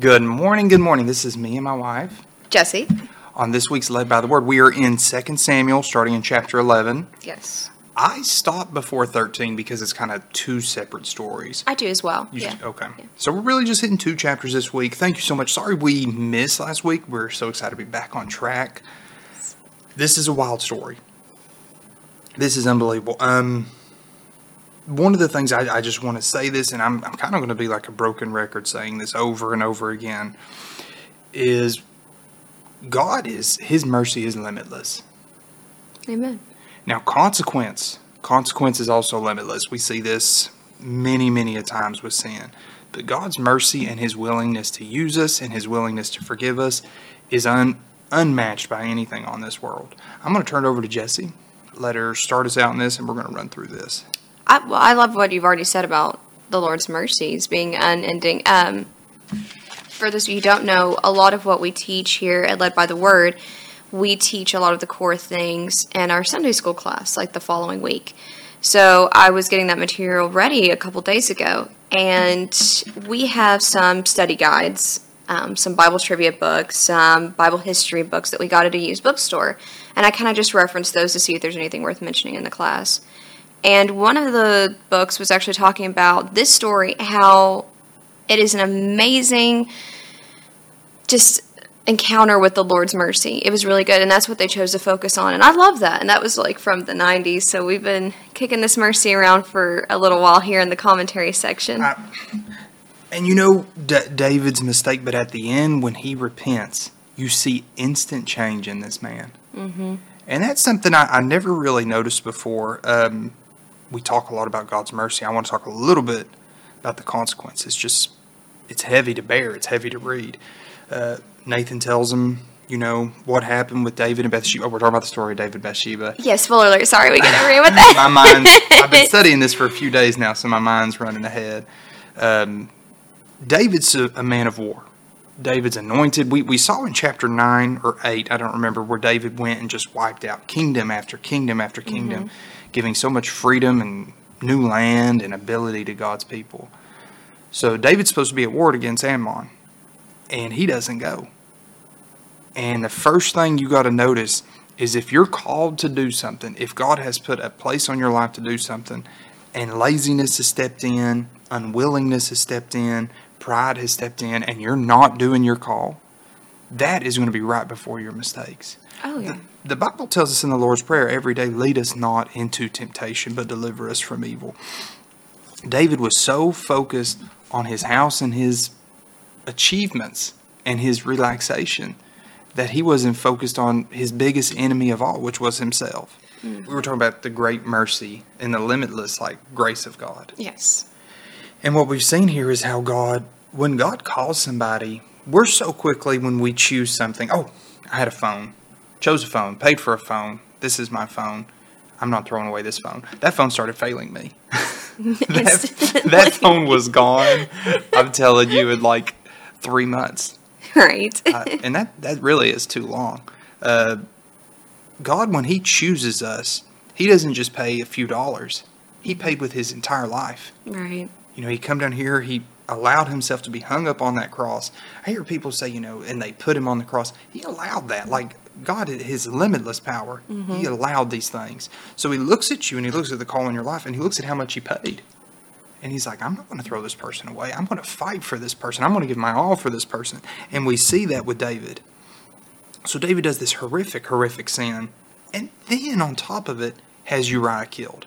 Good morning, good morning. This is me and my wife. Jesse. On this week's Led by the Word, we are in 2 Samuel, starting in chapter 11. Yes. I stopped before 13 because it's kind of two separate stories. I do as well. You yeah. okay. Yeah. So we're really just hitting two chapters this week. Thank you so much. Sorry we missed last week. We're so excited to be back on track. This is a wild story. This is unbelievable. Um, one of the things I, I just want to say this, and I'm, I'm kind of going to be like a broken record saying this over and over again, is God is, His mercy is limitless. Amen. Now, consequence. Consequence is also limitless. We see this many, many a times with sin. But God's mercy and His willingness to use us and His willingness to forgive us is un, unmatched by anything on this world. I'm going to turn it over to Jesse. Let her start us out in this, and we're going to run through this. I, well, I love what you've already said about the Lord's mercies being unending. Um, for those of you who don't know, a lot of what we teach here at Led by the Word, we teach a lot of the core things in our Sunday school class, like the following week. So I was getting that material ready a couple days ago, and we have some study guides, um, some Bible trivia books, some Bible history books that we got at a used bookstore, and I kind of just referenced those to see if there's anything worth mentioning in the class. And one of the books was actually talking about this story, how it is an amazing just encounter with the Lord's mercy. It was really good, and that's what they chose to focus on. And I love that. And that was like from the 90s. So we've been kicking this mercy around for a little while here in the commentary section. I- And you know D- David's mistake, but at the end, when he repents, you see instant change in this man. Mm-hmm. And that's something I, I never really noticed before. Um, we talk a lot about God's mercy. I want to talk a little bit about the consequences. Just, it's heavy to bear, it's heavy to read. Uh, Nathan tells him, you know, what happened with David and Bathsheba. Oh, we're talking about the story of David and Bathsheba. yeah, spoiler alert. Sorry, we get everyone with that. my mind i've been studying this for a few days now so my mind's running ahead um, david's a, a man of war david's anointed. We, we saw in chapter 9 or 8 i don't remember where david went and just wiped out kingdom after kingdom after mm-hmm. kingdom giving so much freedom and new land and ability to god's people. So david's supposed to be at war against ammon and he doesn't go. And the first thing you got to notice is if you're called to do something, if God has put a place on your life to do something, and laziness has stepped in, unwillingness has stepped in, pride has stepped in, and you're not doing your call, that is going to be right before your mistakes. Oh, yeah. The Bible tells us in the Lord's Prayer every day, lead us not into temptation, but deliver us from evil. David was so focused on his house and his achievements and his relaxation that he wasn't focused on his biggest enemy of all, which was himself. Mm. We were talking about the great mercy and the limitless like grace of God. Yes. And what we've seen here is how God, when God calls somebody, we're so quickly when we choose something. Oh, I had a phone, chose a phone, paid for a phone. This is my phone. I'm not throwing away this phone. That phone started failing me. that, that phone was gone. I'm telling you, in like three months. Right. Uh, and that, that really is too long. Uh, God, when He chooses us, He doesn't just pay a few dollars. He paid with His entire life. right. You know, he come down here, he allowed himself to be hung up on that cross. I hear people say, you know, and they put him on the cross. He allowed that. Like God, his limitless power, he mm-hmm. allowed these things. So he looks at you and he looks at the call in your life and he looks at how much he paid. And he's like, I'm not going to throw this person away. I'm going to fight for this person. I'm going to give my all for this person. And we see that with David. So David does this horrific, horrific sin. And then on top of it, has Uriah killed.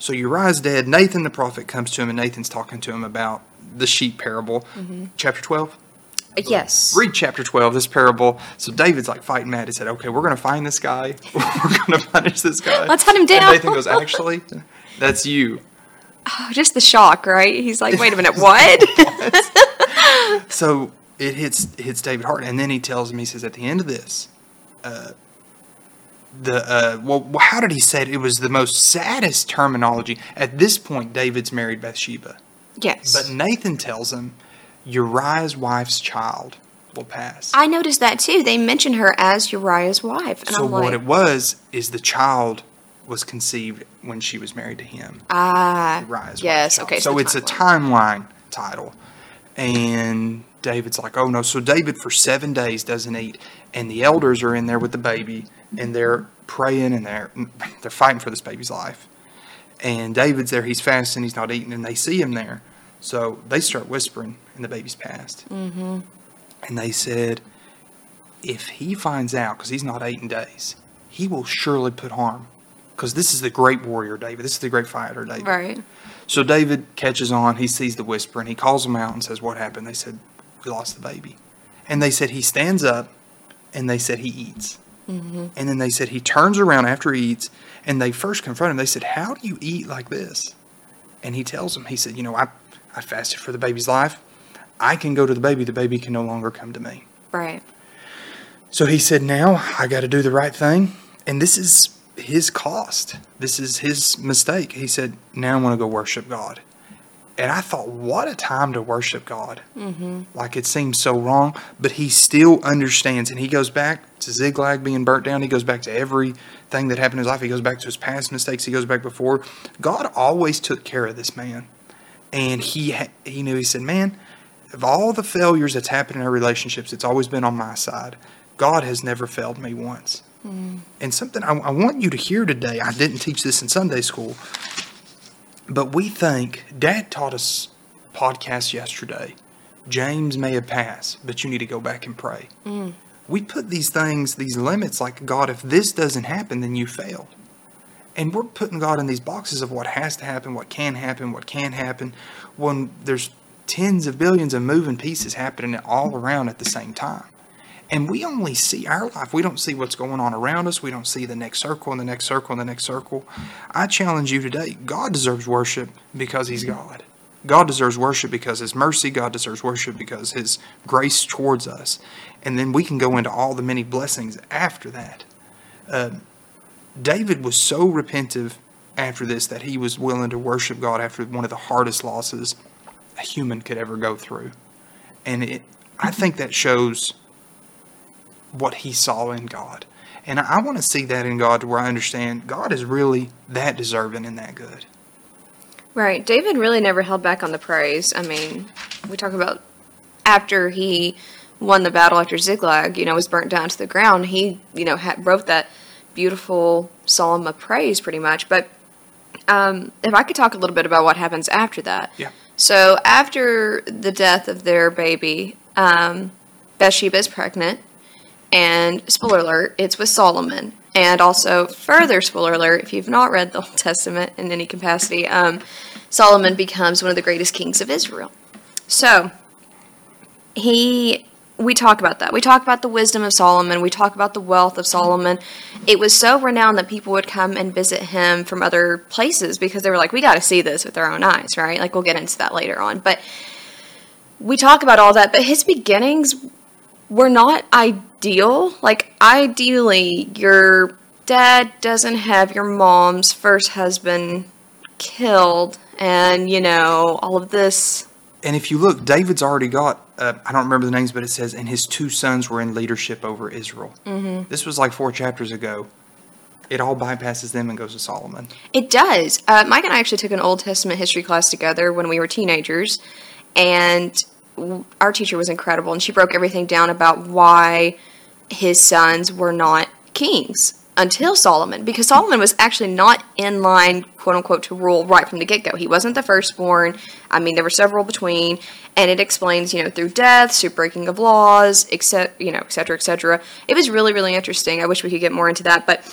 So Uriah's dead. Nathan the prophet comes to him, and Nathan's talking to him about the sheep parable. Chapter 12. Yes. Read chapter 12, this parable. So David's like fighting mad. He said, Okay, we're going to find this guy. we're going to punish this guy. Let's hunt him down. And. Nathan goes, Actually, that's you. Oh, just the shock, right? He's like, wait a minute, what? So it hits hits David hard, and then he tells him, he says, at the end of this, uh, the uh, well, how did he say it? It was the most saddest terminology. At this point, David's married Bathsheba, yes. but Nathan tells him Uriah's wife's child will pass. I noticed that too. They mention her as Uriah's wife. And so I'm what like, it was is the child was conceived when she was married to him. ah, Uriah's yes, okay. So it's a timeline. timeline title, and David's like, oh no. So David for seven days doesn't eat, and the elders are in there with the baby, and they're praying and they're they're fighting for this baby's life. And David's there, he's fasting, he's not eating, and they see him there. So they start whispering, and the baby's passed. Mm-hmm. And they said, if he finds out, because he's not eight in days, he will surely put harm. Because this is the great warrior, David. This is the great fighter, David. Right. So David catches on. He sees the whisper, and he calls them out and says, What happened? They said, We lost the baby. And they said, He stands up, and they said, He eats. Mm-hmm. And then they said, He turns around after he eats, and they first confront him. They said, How do you eat like this? And he tells them, He said, You know, I, I fasted for the baby's life. I can go to the baby, the baby can no longer come to me. Right. So he said, Now I got to do the right thing. And this is his cost. This is his mistake. He said, Now I want to go worship God. And I thought, what a time to worship God. Mm-hmm. Like it seems so wrong, but he still understands. And he goes back to Ziklag being burnt down. He goes back to everything that happened in his life. He goes back to his past mistakes. He goes back before. God always took care of this man. And he, he knew, he said, Man, of all the failures that's happened in our relationships, it's always been on my side. God has never failed me once. Mm. And something I, I want you to hear today, I didn't teach this in Sunday school, but we think, Dad taught us podcast yesterday. James may have passed, but you need to go back and pray. Mm. We put these things, these limits, like, God, if this doesn't happen, then you failed. And we're putting God in these boxes of what has to happen, what can happen, what can't happen, when there's tens of billions of moving pieces happening all around at the same time. And we only see our life. We don't see what's going on around us. We don't see the next circle and the next circle and the next circle. I challenge you today God deserves worship because He's God. God deserves worship because His mercy. God deserves worship because His grace towards us. And then we can go into all the many blessings after that. Uh, David was so repentive after this that he was willing to worship God after one of the hardest losses a human could ever go through. And it, I think that shows what he saw in God. And I, want to see that in God to where I understand God is really that deserving and that good. Right. David really never held back on the praise. I mean, we talk about after he won the battle after Ziklag, you know, was burnt down to the ground, he, you know, had, wrote that beautiful psalm of praise pretty much. But um, if I could talk a little bit about what happens after that. Yeah. So after the death of their baby, um, Bathsheba is pregnant. And spoiler alert, it's with Solomon. And also, further spoiler alert, if you've not read the Old Testament in any capacity, um, Solomon becomes one of the greatest kings of Israel. So, he, we talk about that. We talk about the wisdom of Solomon. We talk about the wealth of Solomon. It was so renowned that people would come and visit him from other places because they were like, we got to see this with our own eyes, right? Like, we'll get into that later on. But we talk about all that, but his beginnings were not ideal. Like, ideally, your dad doesn't have your mom's first husband killed, and, you know, all of this. And if you look, David's already got, uh, I don't remember the names, but it says, and his two sons were in leadership over Israel. Mm-hmm. This was like four chapters ago. It all bypasses them and goes to Solomon. It does. Uh, Mike and I actually took an Old Testament history class together when we were teenagers. And our teacher was incredible, and she broke everything down about why his sons were not kings until Solomon, because Solomon was actually not in line, quote unquote, to rule right from the get go. He wasn't the firstborn. I mean, there were several between, and it explains, you know, through deaths, through breaking of laws, etc., you know, et cetera, et cetera. It was really, really interesting. I wish we could get more into that, but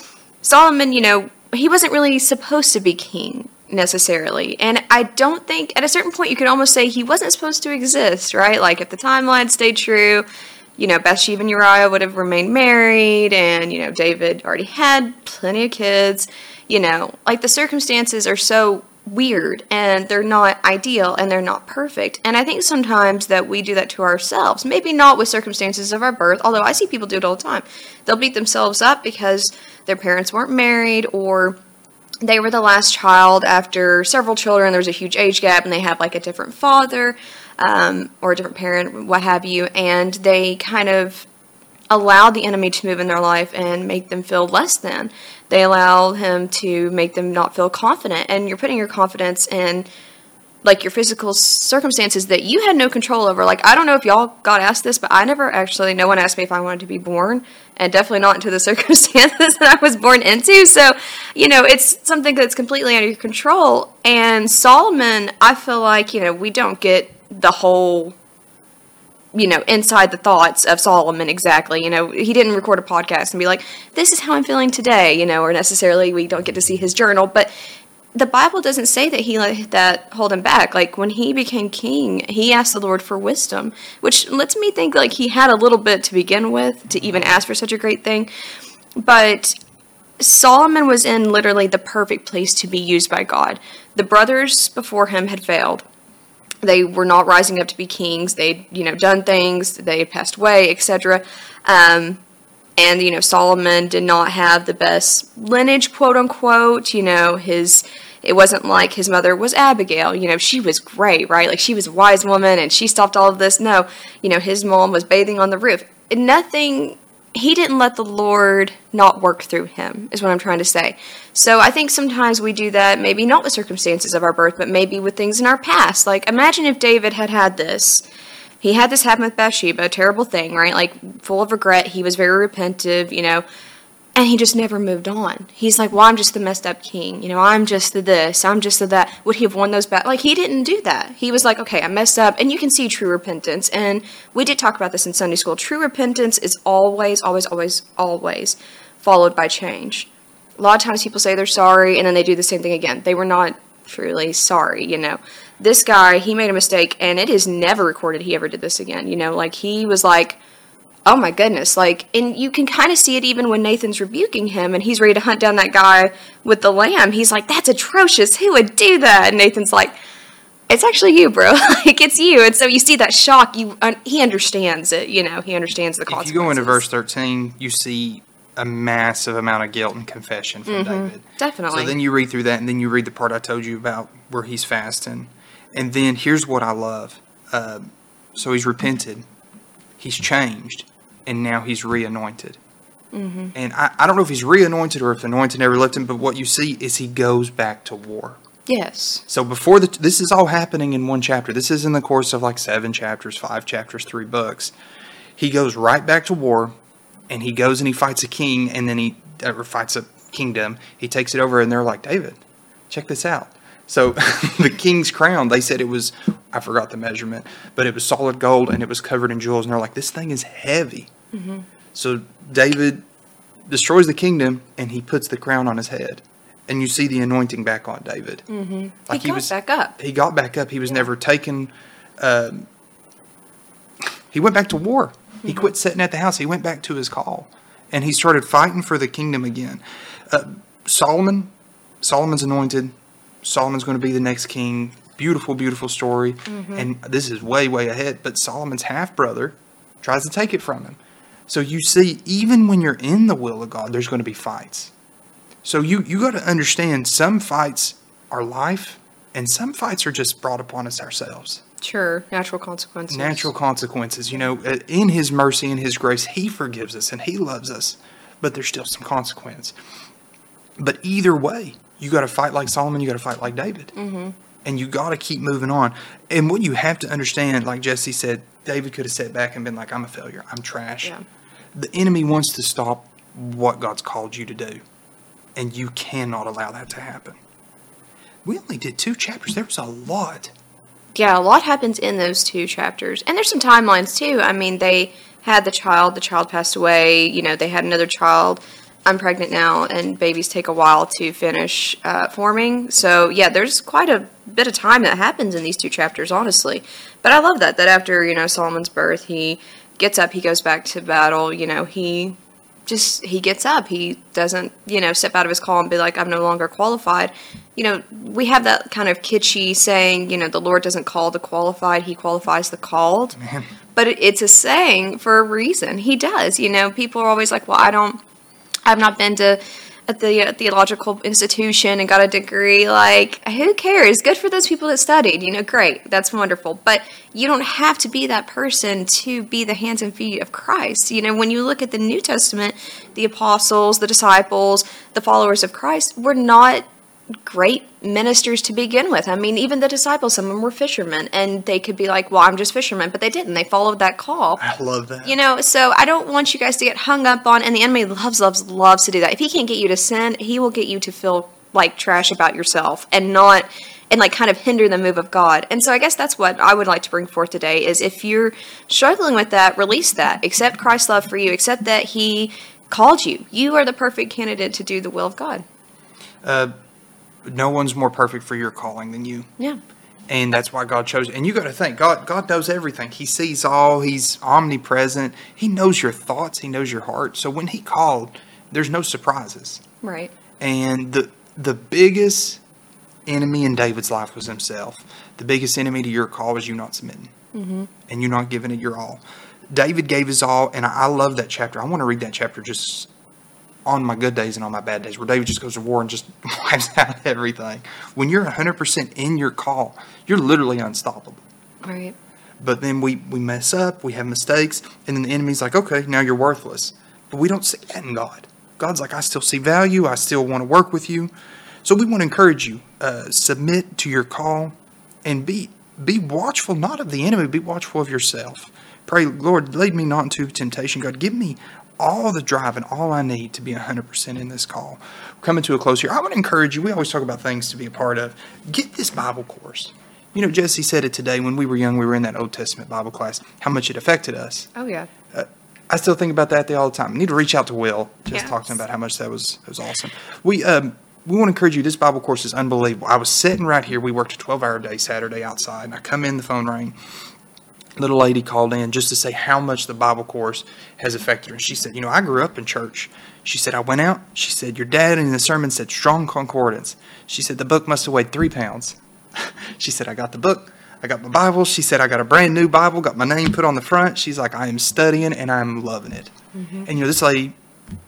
Solomon, you know, he wasn't really supposed to be king necessarily. And I don't think at a certain point you could almost say he wasn't supposed to exist, right? Like if the timeline stayed true, you know, Bathsheba and Uriah would have remained married, and you know, David already had plenty of kids. You know, like the circumstances are so weird and they're not ideal and they're not perfect. And I think sometimes that we do that to ourselves. Maybe not with circumstances of our birth, although I see people do it all the time. They'll beat themselves up because their parents weren't married or they were the last child after several children. There was a huge age gap, and they had like a different father um, or a different parent, what have you, and they kind of allow the enemy to move in their life and make them feel less than. They allow him to make them not feel confident, and you're putting your confidence in like your physical circumstances that you had no control over. Like I don't know if y'all got asked this, but I never actually no one asked me if I wanted to be born and definitely not into the circumstances that I was born into. So, you know, it's something that's completely under your control. And Solomon, I feel like, you know, we don't get the whole you know, inside the thoughts of Solomon exactly. You know, he didn't record a podcast and be like, this is how I'm feeling today, you know, or necessarily we don't get to see his journal. But the Bible doesn't say that he let that hold him back. Like when he became king, he asked the Lord for wisdom, which lets me think like he had a little bit to begin with to even ask for such a great thing. But Solomon was in literally the perfect place to be used by God. The brothers before him had failed. They were not rising up to be kings. They'd, you know, done things. They had passed away, etc. Um, and you know, Solomon did not have the best lineage, quote unquote. You know, his it wasn't like his mother was Abigail. You know, she was great, right? Like she was a wise woman and she stopped all of this. No, you know, his mom was bathing on the roof. Nothing he didn't let the Lord not work through him, is what I'm trying to say. So I think sometimes we do that, maybe not with circumstances of our birth, but maybe with things in our past. Like, imagine if David had had this. He had this happen with Bathsheba, a terrible thing, right? Like, full of regret. He was very repentive, you know and he just never moved on. He's like, "Well, I'm just the messed up king. You know, I'm just the this. I'm just the that." Would he have won those battles? Like he didn't do that. He was like, "Okay, I messed up," and you can see true repentance. And we did talk about this in Sunday school. True repentance is always, always, always, always followed by change. A lot of times people say they're sorry, and then they do the same thing again. They were not truly sorry. You know, this guy he made a mistake, and it is never recorded he ever did this again. You know, like he was like oh my goodness like and you can kind of see it even when nathan's rebuking him and he's ready to hunt down that guy with the lamb. He's like that's atrocious. Who would do that? And nathan's like it's actually you bro. Like it's you. And so you see that shock. You uh, he understands it you know he understands the consequences if you go into verse 13 you see a massive amount of guilt and confession from mm-hmm, david. Definitely. So then you read through that and then you read the part i told you about where he's fasting. And then here's what i love. Uh, so he's repented. He's changed and now he's reanointed. Mm-hmm. And I, I don't know if he's reanointed or if the anointing never left him, but what you see is he goes back to war. Yes. So before the this is all happening in one chapter. This is in the course of like seven chapters, five chapters, three books. He goes right back to war, and he goes and he fights a king, and then he uh, fights a kingdom. He takes it over, and they're like, David, check this out. So the king's crown, they said it was, I forgot the measurement, but it was solid gold and it was covered in jewels. And they're like, this thing is heavy. Mm-hmm. So David destroys the kingdom and he puts the crown on his head. And you see the anointing back on David. Mm-hmm. Like he, he was back up. He got back up. He was yeah. never taken. Uh, he went back to war. He mm-hmm. quit sitting at the house. He went back to his call, and he started fighting for the kingdom again. Uh, Solomon, Solomon's anointed. Solomon's going to be the next king. Beautiful, beautiful story. Mm-hmm. And this is way, way ahead. But Solomon's half brother tries to take it from him. So you see, even when you're in the will of God, there's going to be fights. So you you got to understand some fights are life, and some fights are just brought upon us ourselves. Sure, natural consequences. Natural consequences. You know, uh, in His mercy and His grace, He forgives us and He loves us, but there's still some consequence. But either way, you got to fight like Solomon. You got to fight like David. Mm-hmm. And you got to keep moving on. And what you have to understand, like Jesse said, David could have sat back and been like, "I'm a failure. I'm trash." Yeah the enemy wants to stop what God's called you to do. And you cannot allow that to happen. We only did two chapters. There was a lot. Yeah, a lot happens in those two chapters. And there's some timelines too. I mean, they had the child, the child passed away, you know, they had another child. I'm pregnant now, and babies take a while to finish uh, forming. So, yeah, there's quite a bit of time that happens in these two chapters, honestly. But I love that, that after, you know, Solomon's birth, he gets up, he goes back to battle. You know, he just he gets up. He doesn't, you know, step out of his call and be like, I'm no longer qualified. You know, we have that kind of kitschy saying, you know, the Lord doesn't call the qualified, he qualifies the called. Man. But it's a saying for a reason. He does. You know, people are always like, well, I don't, I've not been to at the uh, theological institution and got a degree. Like, who cares? Good for those people that studied. You know, great. That's wonderful. But you don't have to be that person to be the hands and feet of Christ. You know, when you look at the New Testament, the apostles, the disciples, the followers of Christ were not great ministers to begin with. I mean, even the disciples, some of them were fishermen, and they could be like, "Well, I'm just fishermen," but they didn't. They followed that call. I love that. You know, so I don't want you guys to get hung up on, and the enemy loves, loves, loves to do that. If he can't get you to sin, he will get you to feel like trash about yourself and not, and like kind of hinder the move of God. And so I guess that's what I would like to bring forth today is if you're struggling with that, release that. Accept Christ's love for you. Accept that he called you. You are the perfect candidate to do the will of God. Uh, no one's more perfect for your calling than you. Yeah. and that's why God chose. And you got to think, God, God knows everything. He sees all. He's omnipresent. He knows your thoughts. He knows your heart. So when He called, there's no surprises. Right. And the the biggest enemy in David's life was himself. The biggest enemy to your call was you not submitting, mm-hmm. and you not giving it your all. David gave his all, and I, I love that chapter. I want to read that chapter just on my good days and on my bad days, where David just goes to war and just wipes out everything. When you're 100% in your call, you're literally unstoppable. Right. But then we, we mess up, we have mistakes, and then the enemy's like, okay, now you're worthless. But we don't see that in God. God's like, I still see value, I still want to work with you. So we want to encourage you, uh, submit to your call and be be watchful not of the enemy, be watchful of yourself. Pray, Lord, lead me not into temptation. God, give me all the drive and all I need to be 100% in this call. We're coming to a close here. I want to encourage you. We always talk about things to be a part of. Get this Bible course. You know, Jesse said it today when we were young, we were in that Old Testament Bible class, how much it affected us. Oh yeah. I still think about that there all the time. I need to reach out to Will, just Yes. talk to him about how much that was that was awesome. We um we want to encourage you. This Bible course is unbelievable. I was sitting right here. We worked a twelve hour day Saturday outside, and I come in, the phone rang. Little lady called in just to say how much the Bible course has affected her. And she said, You know, I grew up in church. She said, I went out. She said, Your dad in the sermon said strong concordance. She said, The book must have weighed three pounds. she said, I got the book. I got my Bible. She said, I got a brand new Bible, got my name put on the front. She's like, I am studying and I'm loving it. And, you know, this lady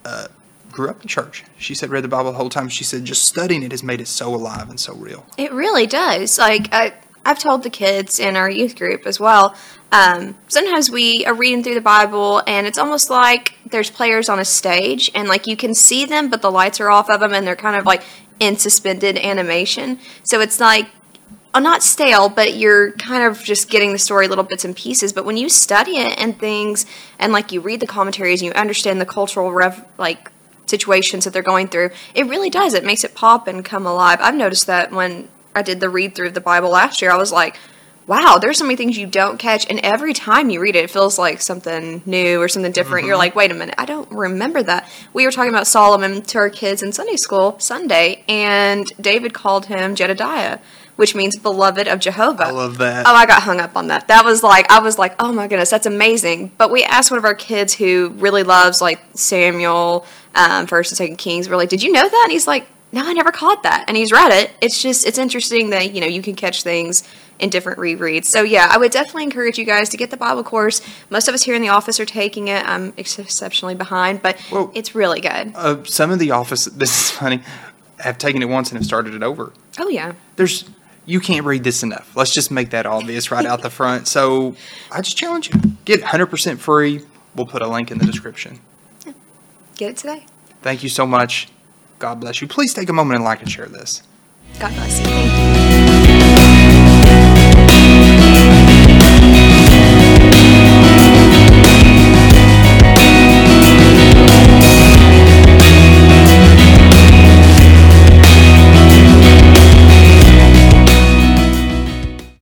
uh, grew up in church. She said, read the Bible the whole time. She said, just studying it has made it so alive and so real. It really does. Like I, I've told the kids in our youth group as well. Um, sometimes we are reading through the Bible, and it's almost like there's players on a stage, and like you can see them, but the lights are off of them, and they're kind of like in suspended animation. So it's like uh, not stale, but you're kind of just getting the story little bits and pieces. But when you study it and things, and like you read the commentaries and you understand the cultural rev, like situations that they're going through, it really does. It makes it pop and come alive. I've noticed that when I did the read through of the Bible last year, I was like, wow, there's so many things you don't catch. And every time you read it, it feels like something new or something different. You're like, wait a minute, I don't remember that. We were talking about Solomon to our kids in Sunday school Sunday, and David called him Jedidiah, which means beloved of Jehovah. I love that. Oh, I got hung up on that. That was like, I was like, oh my goodness, that's amazing. But we asked one of our kids who really loves like Samuel, um, First and Second Kings. We're like, did you know that? And he's like, no, I never caught that. And he's read it. It's just, it's interesting that you know you can catch things in different rereads. So yeah, I would definitely encourage you guys to get the Bible course. Most of us here in the office are taking it. I'm exceptionally behind, but Well- it's really good. Uh, some of the office, this is funny, have taken it once and have started it over. Oh yeah. There's, you can't read this enough. Let's just make that obvious right out the front. So I just challenge you, get 100% free. We'll put a link in the description. Get it today. Thank you so much. God bless you. Please take a moment and like and share this. God bless you. Thank you.